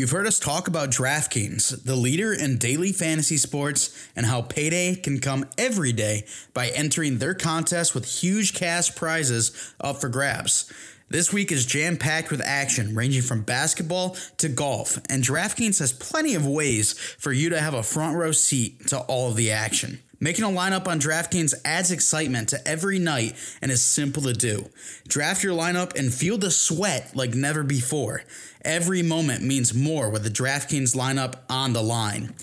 You've heard us talk about DraftKings, the leader in daily fantasy sports, and how payday can come every day by entering their contest with huge cash prizes up for grabs. This week is jam packed with action ranging from basketball to golf, and DraftKings has plenty of ways for you to have a front row seat to all of the action. Making a lineup on DraftKings adds excitement to every night and is simple to do. Draft your lineup and feel the sweat like never before. Every moment means more with the DraftKings lineup on the line.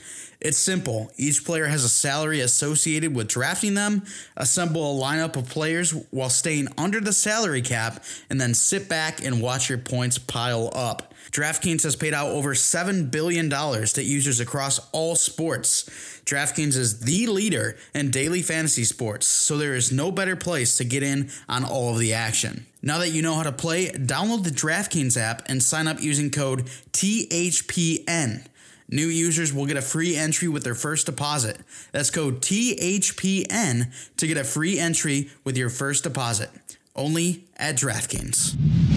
It's simple. Each player has a salary associated with drafting them. Assemble a lineup of players while staying under the salary cap, and then sit back and watch your points pile up. DraftKings has paid out over $7 billion to users across all sports. DraftKings is the leader in daily fantasy sports, so there is no better place to get in on all of the action. Now that you know how to play, download the DraftKings app and sign up using code THPN. New users will get a free entry with their first deposit. That's code THPN to get a free entry with your first deposit. Only at DraftKings.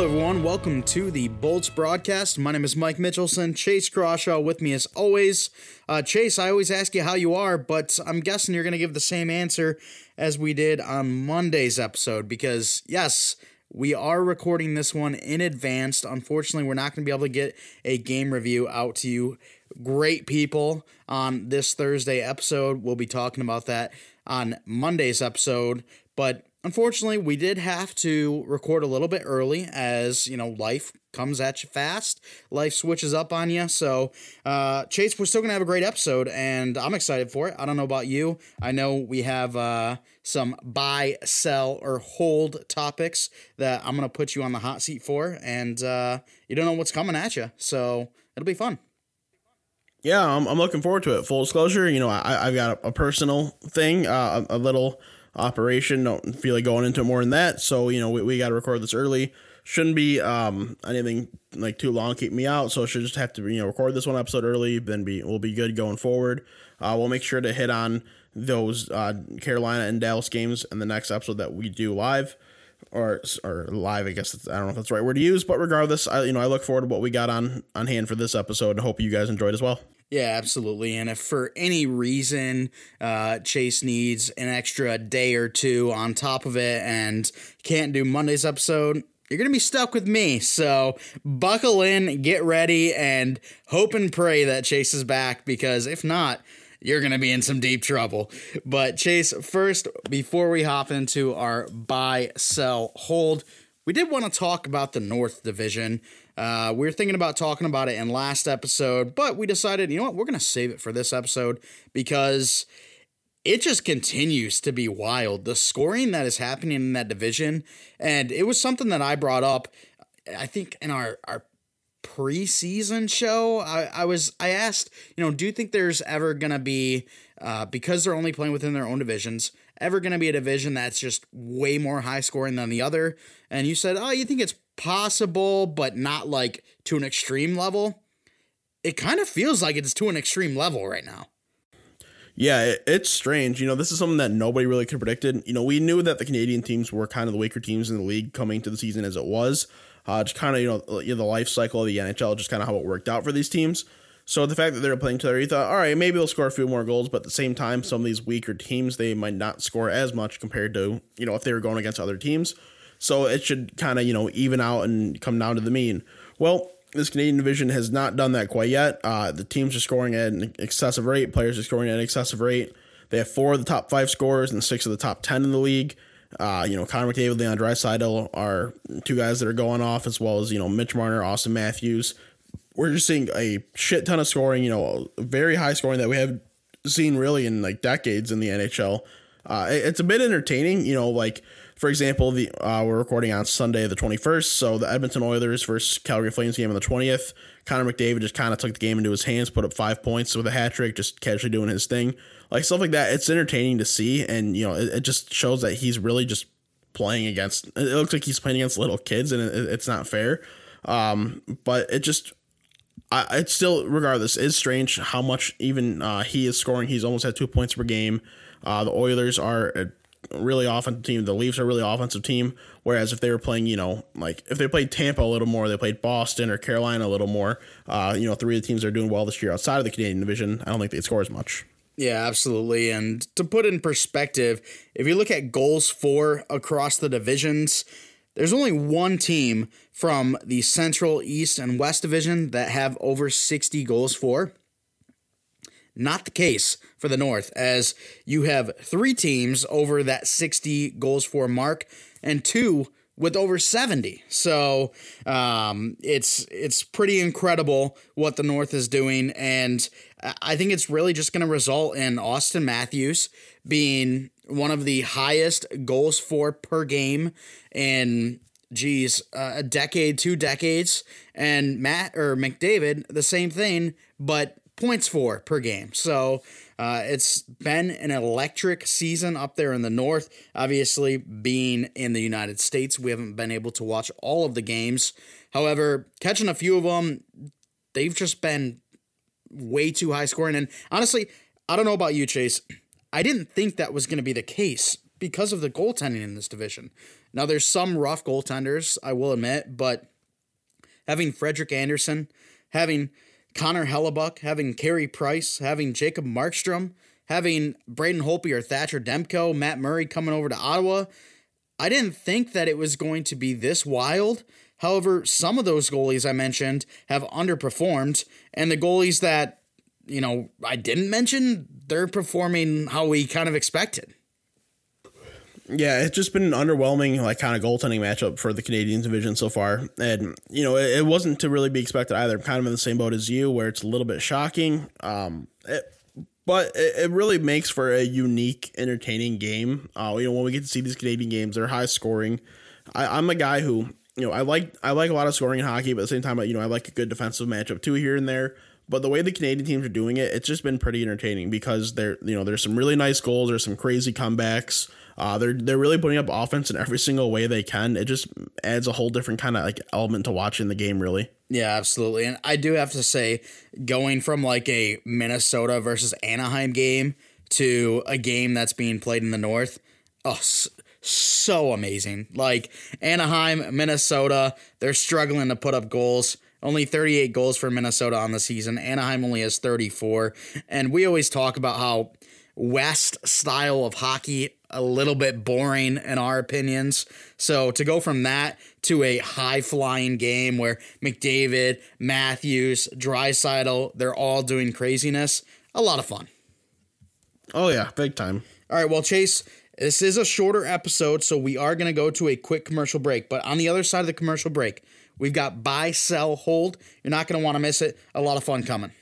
Hello, everyone. Welcome to the Bolts broadcast. My name is Mike Mitchelson. Chase Crawshaw with me as always. Uh, Chase, I always ask you how you are, but I'm guessing you're going to give the same answer as we did on Monday's episode because, yes, we are recording this one in advance. Unfortunately, we're not going to be able to get a game review out to you. Great people on this Thursday episode. We'll be talking about that on Monday's episode, but unfortunately, we did have to record a little bit early as, you know, life comes at you fast. Life switches up on you. So, uh, Chase, we're still going to have a great episode, and I'm excited for it. I don't know about you. I know we have uh, some buy, sell, or hold topics that I'm going to put you on the hot seat for, and uh, you don't know what's coming at you. So, it'll be fun. Yeah, I'm, I'm looking forward to it. Full disclosure, you know, I, I've got a, a personal thing, uh, a, a little operation. Don't feel like going into more than that. So, you know, we, we got to record this early. Shouldn't be um anything like too long, keep me out. So should just have to, you know, record this one episode early, then be we'll be good going forward. Uh, we'll make sure to hit on those uh, Carolina and Dallas games in the next episode that we do live or or live. I guess I don't know if that's the right word to use, but regardless, I you know I look forward to what we got on on hand for this episode, and hope you guys enjoyed as well. Yeah, absolutely. And if for any reason uh, Chase needs an extra day or two on top of it and can't do Monday's episode, you're going to be stuck with me. So buckle in, get ready, and hope and pray that Chase is back because if not, you're going to be in some deep trouble. But Chase, first, before we hop into our buy, sell, hold, we did want to talk about the North Division. Uh, we were thinking about talking about it in last episode, but we decided, you know what, we're going to save it for this episode because it just continues to be wild. The scoring that is happening in that division, and it was something that I brought up, I think, in our, our preseason show. I, I was I asked, you know, do you think there's ever gonna be uh, because they're only playing within their own divisions, ever gonna be a division that's just way more high scoring than the other? And you said, oh, you think it's possible, but not like to an extreme level. It kind of feels like it's to an extreme level right now. Yeah, it, it's strange. You know, this is something that nobody really could have predicted. You know, we knew that the Canadian teams were kind of the weaker teams in the league coming to the season as it was. Uh, just kind of, you know, the life cycle of the NHL, just kind of how it worked out for these teams. So the fact that they're playing together, you thought, all right, maybe they'll score a few more goals, but at the same time, some of these weaker teams, they might not score as much compared to, you know, if they were going against other teams. So it should kind of, you know, even out and come down to the mean. Well, this Canadian division has not done that quite yet. Uh, the teams are scoring at an excessive rate. Players are scoring at an excessive rate. They have four of the top five scorers and six of the top ten in the league. Uh, you know, Connor McDavid, Leon Draisaitl are two guys that are going off, as well as you know Mitch Marner, Auston Matthews. We're just seeing a shit ton of scoring. You know, very high scoring that we have seen really in like decades in the NHL. Uh, it's a bit entertaining. You know, like for example, the uh, we're recording on Sunday the 21st, so the Edmonton Oilers versus Calgary Flames game on the 20th. Connor McDavid just kind of took the game into his hands, put up five points with a hat trick, just casually doing his thing, like stuff like that. It's entertaining to see, and you know, it, it just shows that he's really just playing against. It looks like he's playing against little kids, and it, it's not fair. Um, but it just, I, it's still regardless. It's strange how much even uh, he is scoring. He's almost at two points per game. Uh, the Oilers are a really offensive team. The Leafs are really offensive team. Whereas if they were playing, you know, like if they played Tampa a little more, they played Boston or Carolina a little more. Uh, you know, three of the teams are doing well this year outside of the Canadian division. I don't think they'd score as much. Yeah, absolutely. And to put in perspective, if you look at goals for across the divisions, there's only one team from the Central, East, and West division that have over 60 goals for. Not the case for the North, as you have three teams over that 60 goals for mark and two with over 70. So um, it's it's pretty incredible what the North is doing, and I think it's really just going to result in Auston Matthews being one of the highest goals for per game in geez uh, a decade, two decades, and Matt or McDavid the same thing, but points for per game. So uh, it's been an electric season up there in the north. Obviously, being in the United States, we haven't been able to watch all of the games. However, catching a few of them, they've just been way too high scoring. And honestly, I don't know about you, Chase. I didn't think that was going to be the case because of the goaltending in this division. Now, there's some rough goaltenders, I will admit, but having Frederik Andersen, having Connor Hellebuyck, having Carey Price, having Jacob Markstrom, having Braden Holtby or Thatcher Demko, Matt Murray coming over to Ottawa. I didn't think that it was going to be this wild. However, some of those goalies I mentioned have underperformed, and the goalies that, you know, I didn't mention, they're performing how we kind of expected. Yeah, it's just been an underwhelming, like, kind of goaltending matchup for the Canadian division so far. And, you know, it, it, wasn't to really be expected either. I'm kind of in the same boat as you, where it's a little bit shocking. Um, it, but it, it really makes for a unique, entertaining game. Uh, you know, when we get to see these Canadian games, they're high scoring. I, I'm a guy who, you know, I like I like a lot of scoring in hockey, but at the same time, you know, I like a good defensive matchup too here and there. But the way the Canadian teams are doing it, it's just been pretty entertaining because there, you know, there's some really nice goals, there's some crazy comebacks. Uh, they're they're really putting up offense in every single way they can. It just adds a whole different kind of like element to watching the game, really. Yeah, absolutely. And I do have to say, going from like a Minnesota versus Anaheim game to a game that's being played in the North, oh, so amazing. Like Anaheim, Minnesota, they're struggling to put up goals. Only 38 goals for Minnesota on the season. Anaheim only has 34. And we always talk about how West style of hockey a little bit boring in our opinions. So to go from that to a high flying game where McDavid, Matthews, Draisaitl, they're all doing craziness, a lot of fun. Oh yeah, big time. All right, well Chase, this is a shorter episode, so we are going to go to a quick commercial break. But on the other side of the commercial break, we've got buy, sell, hold. You're not going to want to miss it. A lot of fun coming.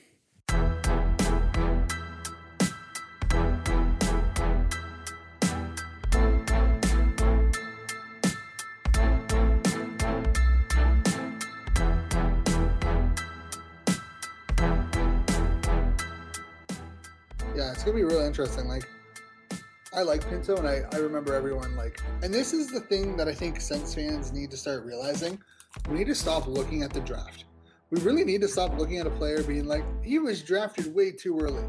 Gonna be really interesting. Like, I like Pinto, and I, I remember everyone like. And this is the thing that I think Sens fans need to start realizing. We need to stop looking at the draft. We really need to stop looking at a player being like, he was drafted way too early.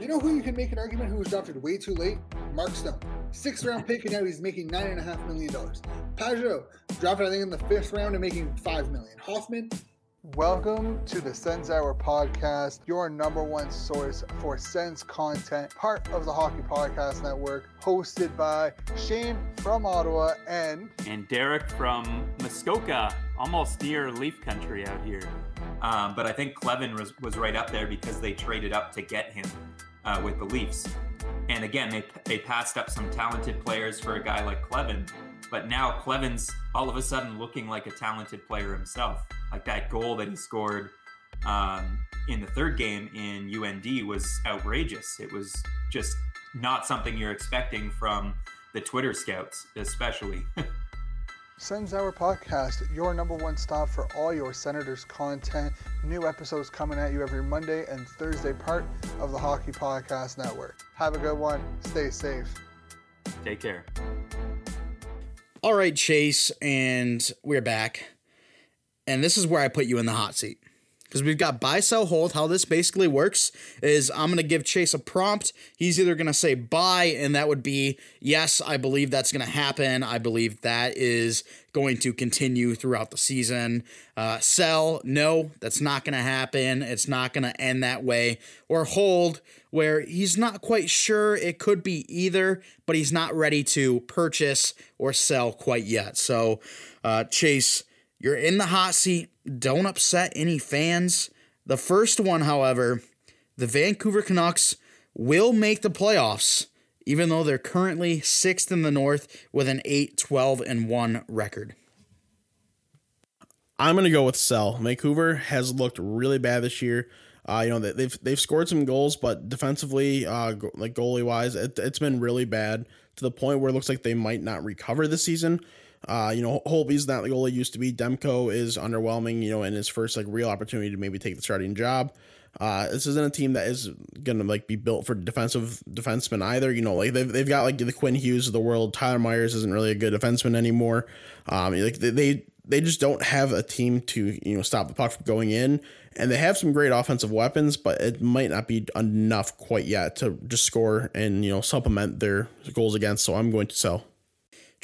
You know who you can make an argument who was drafted way too late? Mark Stone. Sixth round pick, and now he's making nine and a half million dollars. Pageau, drafted I think in the fifth round and making five million. Hoffman, Welcome to the Sens Hour podcast, your number one source for Sens content, part of the Hockey Podcast Network, hosted by Shane from Ottawa and and Derek from Muskoka, almost near Leaf Country out here. Um, but I think Kleven was, was right up there because they traded up to get him uh, with the Leafs. And again, they, they passed up some talented players for a guy like Kleven, but now Kleven's all of a sudden looking like a talented player himself. Like that goal that he scored um, in the third game in UND was outrageous. It was just not something you're expecting from the Twitter scouts, especially. Sens Hour Podcast, your number one stop for all your Senators content. New episodes coming at you every Monday and Thursday, part of the Hockey Podcast Network. Have a good one. Stay safe. Take care. All right, Chase, and we're back. And this is where I put you in the hot seat because we've got buy, sell, hold. How this basically works is I'm going to give Chase a prompt. He's either going to say buy, and that would be, yes, I believe that's going to happen. I believe that is going to continue throughout the season. Uh, sell, no, that's not going to happen. It's not going to end that way. Or hold, where he's not quite sure. It could be either, but he's not ready to purchase or sell quite yet. So, uh, Chase, you're in the hot seat. Don't upset any fans. The first one, however, the Vancouver Canucks will make the playoffs, even though they're currently sixth in the North with an 8 12 and 1 record. I'm gonna go with sell. Vancouver has looked really bad this year. Uh, you know they've they've scored some goals, but defensively, uh, like goalie wise, it, it's been really bad to the point where it looks like they might not recover this season. Uh, you know, Holtby's not the goal he used to be. Demko is underwhelming, you know, in his first like real opportunity to maybe take the starting job. Uh, this isn't a team that is gonna like be built for defensive defensemen either. You know, like they've, they've got like the Quinn Hughes of the world. Tyler Myers isn't really a good defenseman anymore. Um, like they they just don't have a team to you know stop the puck from going in, and they have some great offensive weapons, but it might not be enough quite yet to just score and you know supplement their goals against. So I'm going to sell.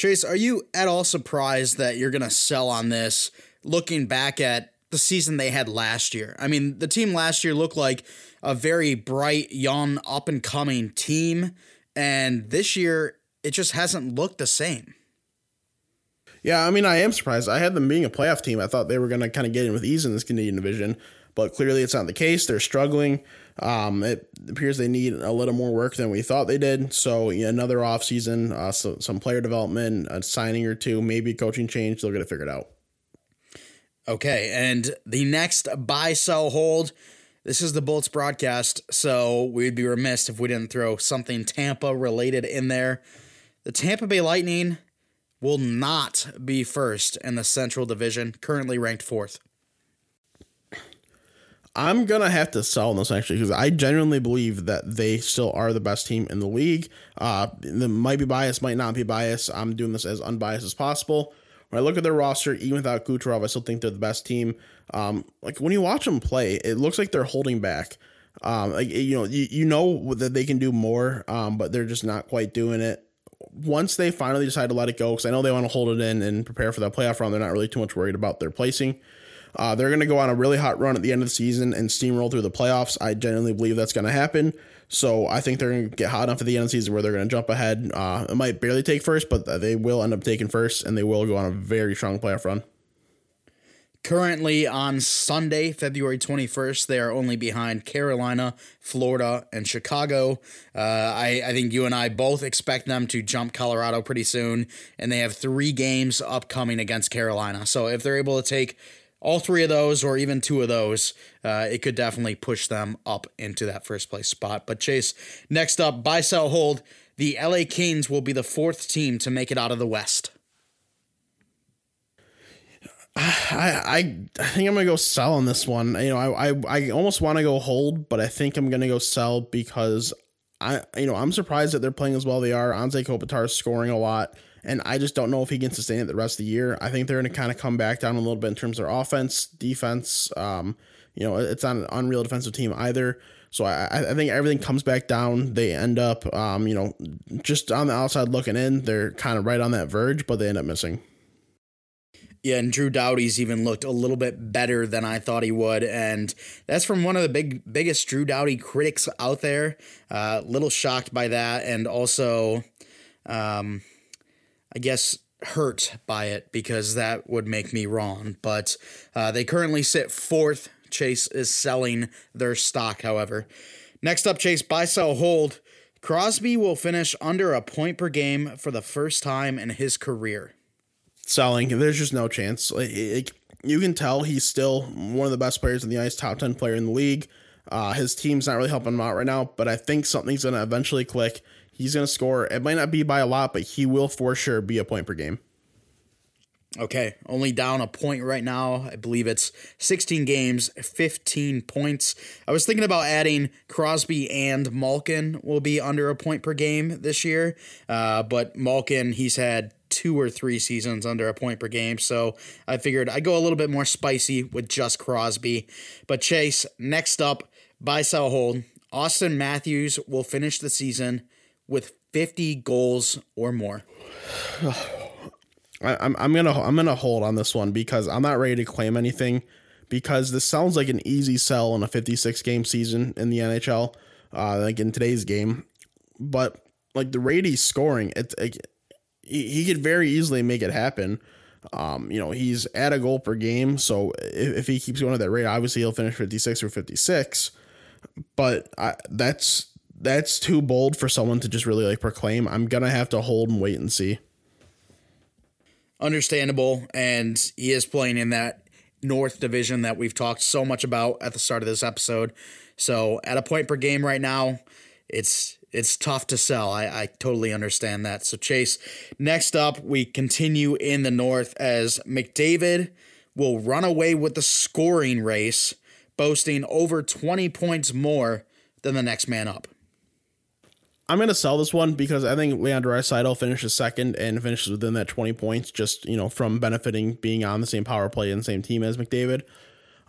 Chase, are you at all surprised that you're going to sell on this looking back at the season they had last year? I mean, the team last year looked like a very bright, young, up and coming team. And this year, it just hasn't looked the same. Yeah, I mean, I am surprised. I had them being a playoff team. I thought they were going to kind of get in with ease in this Canadian division, but clearly it's not the case. They're struggling. Um, it appears they need a little more work than we thought they did. So yeah, another offseason, uh, so some player development, a signing or two, maybe coaching change. They'll get it figured out. Okay, and the next buy, sell, hold. This is the Bolts broadcast, so we'd be remiss if we didn't throw something Tampa related in there. The Tampa Bay Lightning will not be first in the Central Division, currently ranked fourth. I'm gonna have to sell this actually because I genuinely believe that they still are the best team in the league. Uh, the might be biased, might not be biased. I'm doing this as unbiased as possible. When I look at their roster, even without Kucherov, I still think they're the best team. Um, like when you watch them play, it looks like they're holding back. Um, like you know, you, you know that they can do more, um, but they're just not quite doing it. Once they finally decide to let it go, because I know they want to hold it in and prepare for that playoff run, they're not really too much worried about their placing. Uh, they're going to go on a really hot run at the end of the season and steamroll through the playoffs. I genuinely believe that's going to happen. So I think they're going to get hot enough at the end of the season where they're going to jump ahead. Uh, it might barely take first, but they will end up taking first, and they will go on a very strong playoff run. Currently on Sunday, February 21st, they are only behind Carolina, Florida, and Chicago. Uh, I, I think you and I both expect them to jump Colorado pretty soon, and they have three games upcoming against Carolina. So if they're able to take all three of those or even two of those, uh, it could definitely push them up into that first place spot. But Chase, next up, buy, sell, hold. The LA Kings will be the fourth team to make it out of the West. I, I, I think I'm gonna go sell on this one. You know, I, I, I almost want to go hold, but I think I'm gonna go sell because I, you know, I'm surprised that they're playing as well they are. Anze Kopitar is scoring a lot and I just don't know if he can sustain it the rest of the year. I think they're going to kind of come back down a little bit in terms of their offense, defense. Um, you know, it's not an unreal defensive team either. So I, I think everything comes back down. They end up, um, you know, just on the outside looking in, they're kind of right on that verge, but they end up missing. Yeah, and Drew Doughty's even looked a little bit better than I thought he would, and that's from one of the big biggest Drew Doughty critics out there. A uh, little shocked by that, and also, um, I guess, hurt by it because that would make me wrong. But uh, they currently sit fourth. Chase is selling their stock, however. Next up, Chase, buy, sell, hold. Crosby will finish under a point per game for the first time in his career. Selling, there's just no chance. Like, you can tell he's still one of the best players in the ice, top 10 player in the league. Uh, his team's not really helping him out right now, but I think something's going to eventually click He's going to score. It might not be by a lot, but he will for sure be a point per game. Okay, only down a point right now. I believe it's 16 games, 15 points. I was thinking about adding Crosby and Malkin will be under a point per game this year, uh, but Malkin he's had two or three seasons under a point per game. So I figured I'd go a little bit more spicy with just Crosby. But Chase, next up, buy, sell, hold. Auston Matthews will finish the season with 50 goals or more. I, I'm I'm gonna I'm gonna hold on this one because I'm not ready to claim anything because this sounds like an easy sell in a 56 game season in the NHL, uh, like in today's game, but like the rate he's scoring, it's it, he, he could very easily make it happen. Um, you know, he's at a goal per game, so if, if he keeps going at that rate, obviously he'll finish 56 or 56. But I, that's that's too bold for someone to just really like proclaim. I'm gonna have to hold and wait and see. Understandable, and he is playing in that North Division that we've talked so much about at the start of this episode. So at a point per game right now, it's it's tough to sell. I, I totally understand that. So Chase, next up, we continue in the North as McDavid will run away with the scoring race, boasting over 20 points more than the next man up. I'm gonna sell this one because I think Leon Draisaitl finishes second and finishes within that 20 points, just you know from benefiting being on the same power play and same team as McDavid.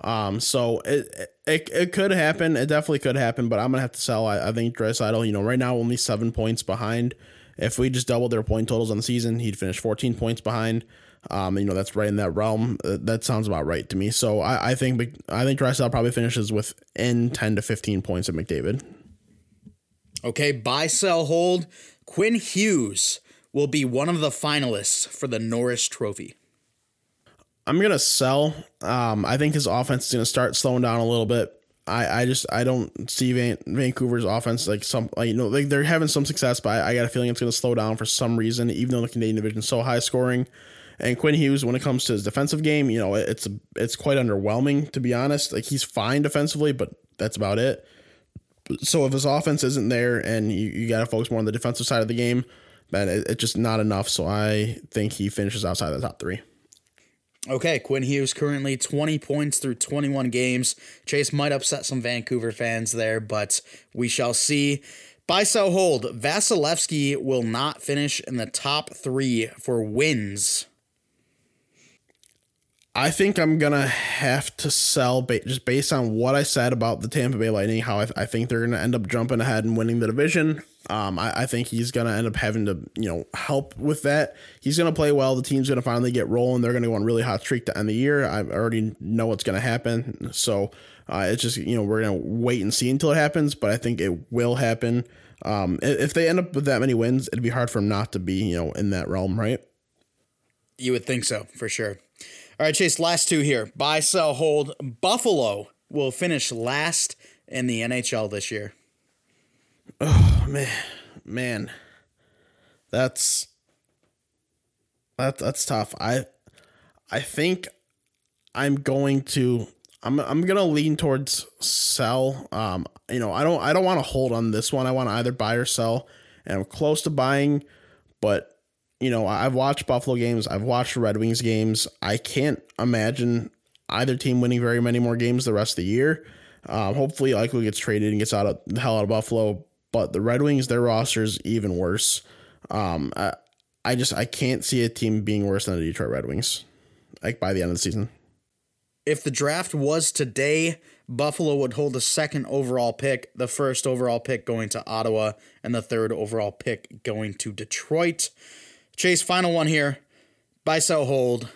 Um, so it, it it could happen. It definitely could happen, but I'm gonna have to sell. I, I think Draisaitl, you know, right now only seven points behind. If we just doubled their point totals on the season, he'd finish 14 points behind. Um, you know, that's right in that realm. Uh, that sounds about right to me. So I, I think I think Draisaitl probably finishes within 10 to 15 points of McDavid. Okay, buy, sell, hold. Quinn Hughes will be one of the finalists for the Norris Trophy. I'm gonna sell. Um, I think his offense is gonna start slowing down a little bit. I, I just I don't see Van, Vancouver's offense like some like you know like they're having some success, but I, I got a feeling it's gonna slow down for some reason. Even though the Canadian division is so high scoring, and Quinn Hughes, when it comes to his defensive game, you know it's it's quite underwhelming to be honest. Like he's fine defensively, but that's about it. So if his offense isn't there and you, you got to focus more on the defensive side of the game, then it, it's just not enough. So I think he finishes outside the top three. Okay, Quinn Hughes currently 20 points through 21 games. Chase might upset some Vancouver fans there, but we shall see. Buy, sell, hold. Vasilevskiy will not finish in the top three for wins. I think I'm gonna have to sell ba- just based on what I said about the Tampa Bay Lightning. How I, th- I think they're gonna end up jumping ahead and winning the division. Um, I, I think he's gonna end up having to you know help with that. He's gonna play well. The team's gonna finally get rolling. They're gonna go on really hot streak to end the year. I already know what's gonna happen. So uh, it's just you know we're gonna wait and see until it happens. But I think it will happen. Um, if they end up with that many wins, it'd be hard for him not to be you know in that realm, right? You would think so for sure. All right, Chase, last two here. Buy, sell, hold. Buffalo will finish last in the NHL this year. Oh man, man, that's that that's tough. I I think I'm going to I'm I'm gonna lean towards sell. Um, you know, I don't I don't want to hold on this one. I want to either buy or sell, and I'm close to buying, but you know, I've watched Buffalo games, I've watched Red Wings games. I can't imagine either team winning very many more games the rest of the year. Um, hopefully, Eichel gets traded and gets out of the hell out of Buffalo. But the Red Wings, their roster is even worse. Um, I, I just I can't see a team being worse than the Detroit Red Wings, like by the end of the season. If the draft was today, Buffalo would hold the second overall pick, the first overall pick going to Ottawa, and the third overall pick going to Detroit. Chase, final one here. Buy, sell, hold.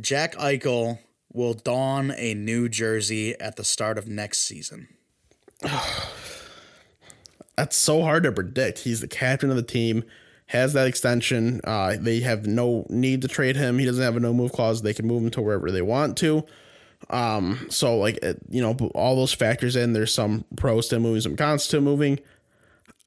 Jack Eichel will don a new jersey at the start of next season. That's so hard to predict. He's the captain of the team, has that extension. Uh, they have no need to trade him. He doesn't have a no move clause. They can move him to wherever they want to. Um, so like you know, all those factors in. There's some pros to moving, some cons to moving.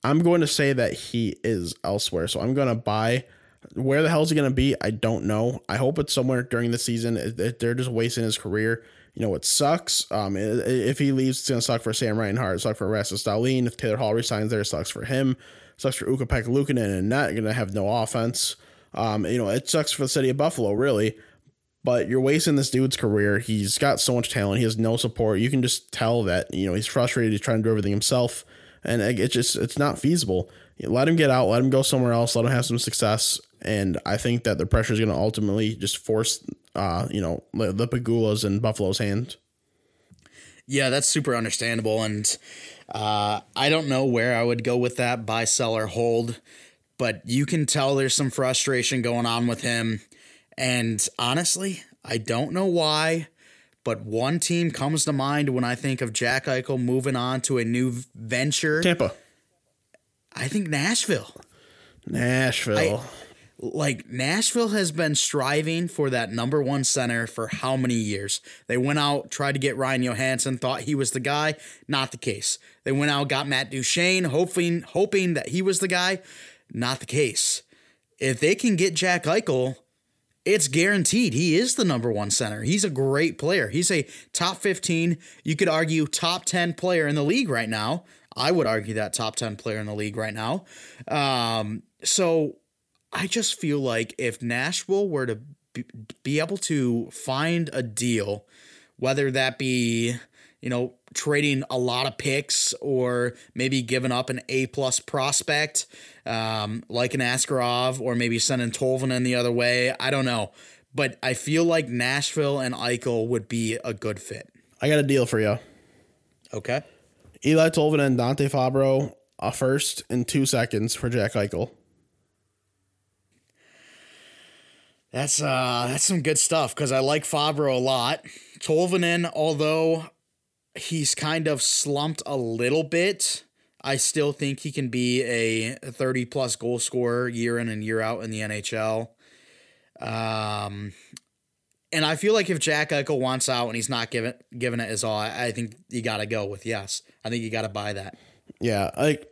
I'm going to say that he is elsewhere. So I'm going to buy where the hell is he going to be? I don't know. I hope it's somewhere during the season. They're just wasting his career. You know, it sucks. Um, if he leaves, it's going to suck for Sam Reinhart. Sucks for Rasmus Dahlin. If Taylor Hall resigns there, it sucks for him. It sucks for Ukko-Pekka Luukkonen and not going to have no offense. Um, you know, it sucks for the city of Buffalo, really. But you're wasting this dude's career. He's got so much talent. He has no support. You can just tell that, you know, he's frustrated. He's trying to do everything himself. And it just, it's not feasible. Let him get out. Let him go somewhere else. Let him have some success And I think that the pressure is going to ultimately just force, uh, you know, the, the Pegulas and Buffalo's hand. Yeah, that's super understandable. And uh, I don't know where I would go with that buy, sell, or hold, but you can tell there's some frustration going on with him. And honestly, I don't know why, but one team comes to mind when I think of Jack Eichel moving on to a new venture. Tampa. I think Nashville. Nashville. I- like Nashville has been striving for that number one center for how many years? They went out, tried to get Ryan Johansen, thought he was the guy. Not the case. They went out, got Matt Duchene, hoping hoping that he was the guy. Not the case. If they can get Jack Eichel, it's guaranteed he is the number one center. He's a great player. He's a top 15, you could argue top 10 player in the league right now. I would argue that top 10 player in the league right now. Um, so I just feel like if Nashville were to be, able to find a deal, whether that be you know trading a lot of picks or maybe giving up an A plus prospect um, like an Askarov or maybe sending Tolvanen the other way, I don't know, but I feel like Nashville and Eichel would be a good fit. I got a deal for you. Okay. Eeli Tolvanen and Dante Fabbro, a first in two seconds for Jack Eichel. That's uh that's some good stuff because I like Fabbro a lot. Tolvanen, although he's kind of slumped a little bit, I still think he can be a 30 plus goal scorer year in and year out in the NHL. Um and I feel like if Jack Eichel wants out and he's not giving giving it his all, I, I think you got to go with yes. I think you got to buy that. Yeah, like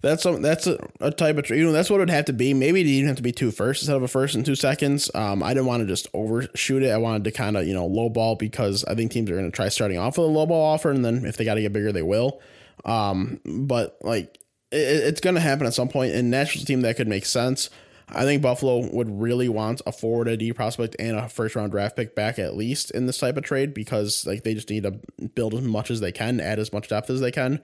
that's some that's a, a type of you know that's what it would have to be. Maybe it didn't have to be two firsts instead of a first and two seconds. Um, I didn't want to just overshoot it. I wanted to kind of you know lowball because I think teams are going to try starting off with a lowball offer, and then if they got to get bigger, they will. Um, but like it, it's going to happen at some point. And Nashville's a team that could make sense. I think Buffalo would really want a forward AD prospect and a first round draft pick back at least in this type of trade because like they just need to build as much as they can, add as much depth as they can.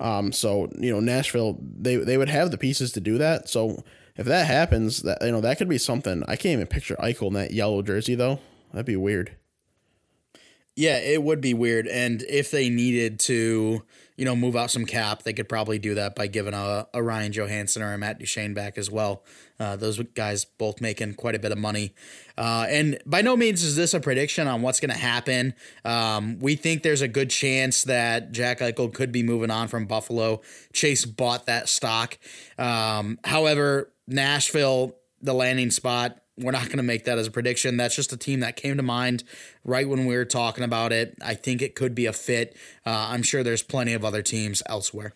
Um, so you know Nashville they they would have the pieces to do that. So if that happens, that you know that could be something. I can't even picture Eichel in that yellow jersey though. That'd be weird. Yeah, it would be weird. And if they needed to, you know, move out some cap, they could probably do that by giving a, a Ryan Johansen or a Matt Duchene back as well. Uh, those guys both making quite a bit of money. Uh, and by no means is this a prediction on what's going to happen. Um, we think there's a good chance that Jack Eichel could be moving on from Buffalo. Chase bought that stock. Um, however, Nashville, the landing spot, we're not going to make that as a prediction. That's just a team that came to mind right when we were talking about it. I think it could be a fit. Uh, I'm sure there's plenty of other teams elsewhere.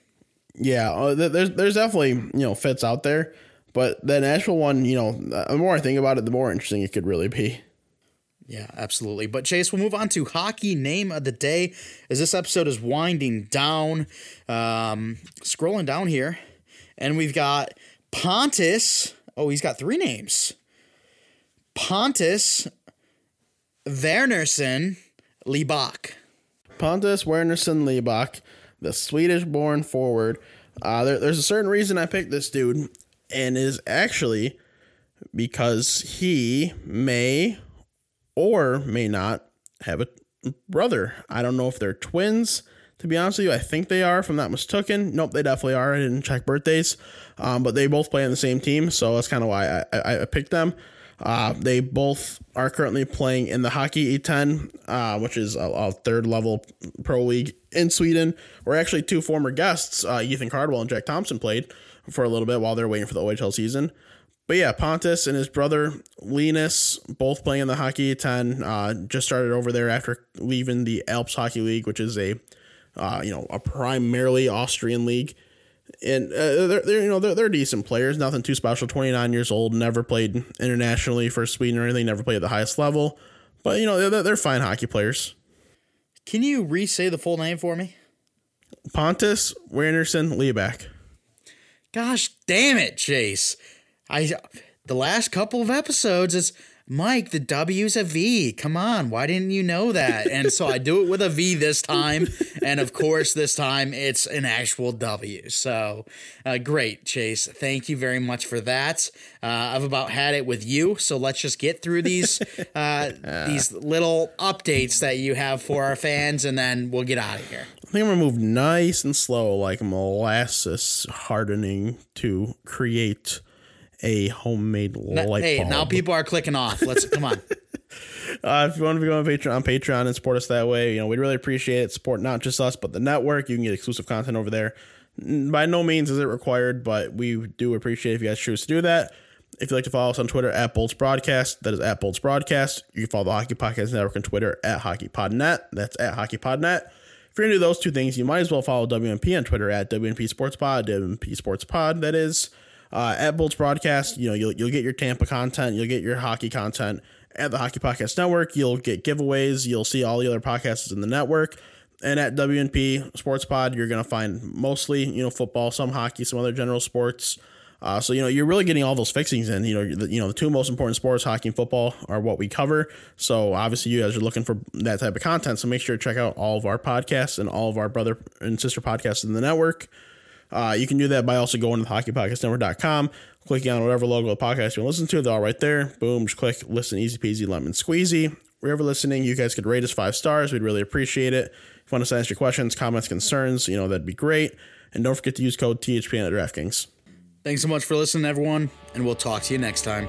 Yeah, uh, there's there's definitely you know fits out there, but the Nashville one, you know, the more I think about it, the more interesting it could really be. Yeah, absolutely. But Chase, we'll move on to hockey name of the day as this episode is winding down. Um, scrolling down here, and we've got Pontus. Oh, he's got three names. Pontus Wernerson Libak. Pontus Wernerson Liebach, the Swedish-born forward. Uh, there, there's a certain reason I picked this dude, and is actually because he may or may not have a brother. I don't know if they're twins. To be honest with you, I think they are. If I'm not mistaken, nope, they definitely are. I didn't check birthdays, um, but they both play on the same team, so that's kind of why I, I, I picked them. Uh, they both are currently playing in the Hockeyettan, uh, which is a, a, third level pro league in Sweden, where actually two former guests, uh, Ethan Cardwell and Jack Thompson, played for a little bit while they're waiting for the OHL season. But yeah, Pontus and his brother Linus, both playing in the Hockeyettan, uh, just started over there after leaving the Alps Hockey League, which is a uh, you know a primarily Austrian league and uh, they're, they're you know they're, they're decent players. Nothing too special. 29 years old never played internationally for sweden or anything never played at the highest level. But you know they're, they're fine hockey players. Can you re say the full name for me? pontus wernerson lieback Gosh damn it, Chase. I the last couple of episodes it's Mike, the W's a V. Come on, why didn't you know that? And so I do it with a V this time, and of course, this time it's an actual W. So uh, great, Chase. Thank you very much for that. Uh, I've about had it with you, so let's just get through these uh, these little updates that you have for our fans, and then we'll get out of here. I think I'm gonna move nice and slow, like molasses hardening to create a homemade light hey, bulb. now people are clicking off. Let's come on. Uh, if you want to go on Patreon, on Patreon and support us that way, you know we'd really appreciate it. Support not just us, but the network. You can get exclusive content over there. By no means is it required, but we do appreciate if you guys choose to do that. If you'd like to follow us on Twitter at Bolts Broadcast, that is at Bolts Broadcast. You can follow the Hockey Podcast Network on Twitter at HockeyPodNet. That's at HockeyPodNet. If you're gonna do those two things, you might as well follow WMP on Twitter at WMP Sports Pod, WMP Sports Pod. That is uh, at Bolts Broadcast. You know, you'll you'll get your Tampa content, you'll get your hockey content at the Hockey Podcast Network. You'll get giveaways. You'll see all the other podcasts in the network. And at WNP Sports Pod, you're gonna find mostly you know football, some hockey, some other general sports. Uh, so you know you're really getting all those fixings in. You know the, you know the two most important sports, hockey and football, are what we cover. So obviously you guys are looking for that type of content. So make sure to check out all of our podcasts and all of our brother and sister podcasts in the network. Uh, you can do that by also going to the hockeypodcastnetwork.com, clicking on whatever logo of the podcast you want to listen to. They're all right there. Boom, just click listen, easy peasy, lemon squeezy. Wherever listening, you guys could rate us five stars. We'd really appreciate it. If you want to send us your questions, comments, concerns, you know, that'd be great. And don't forget to use code THPN at DraftKings. Thanks so much for listening, everyone, and we'll talk to you next time.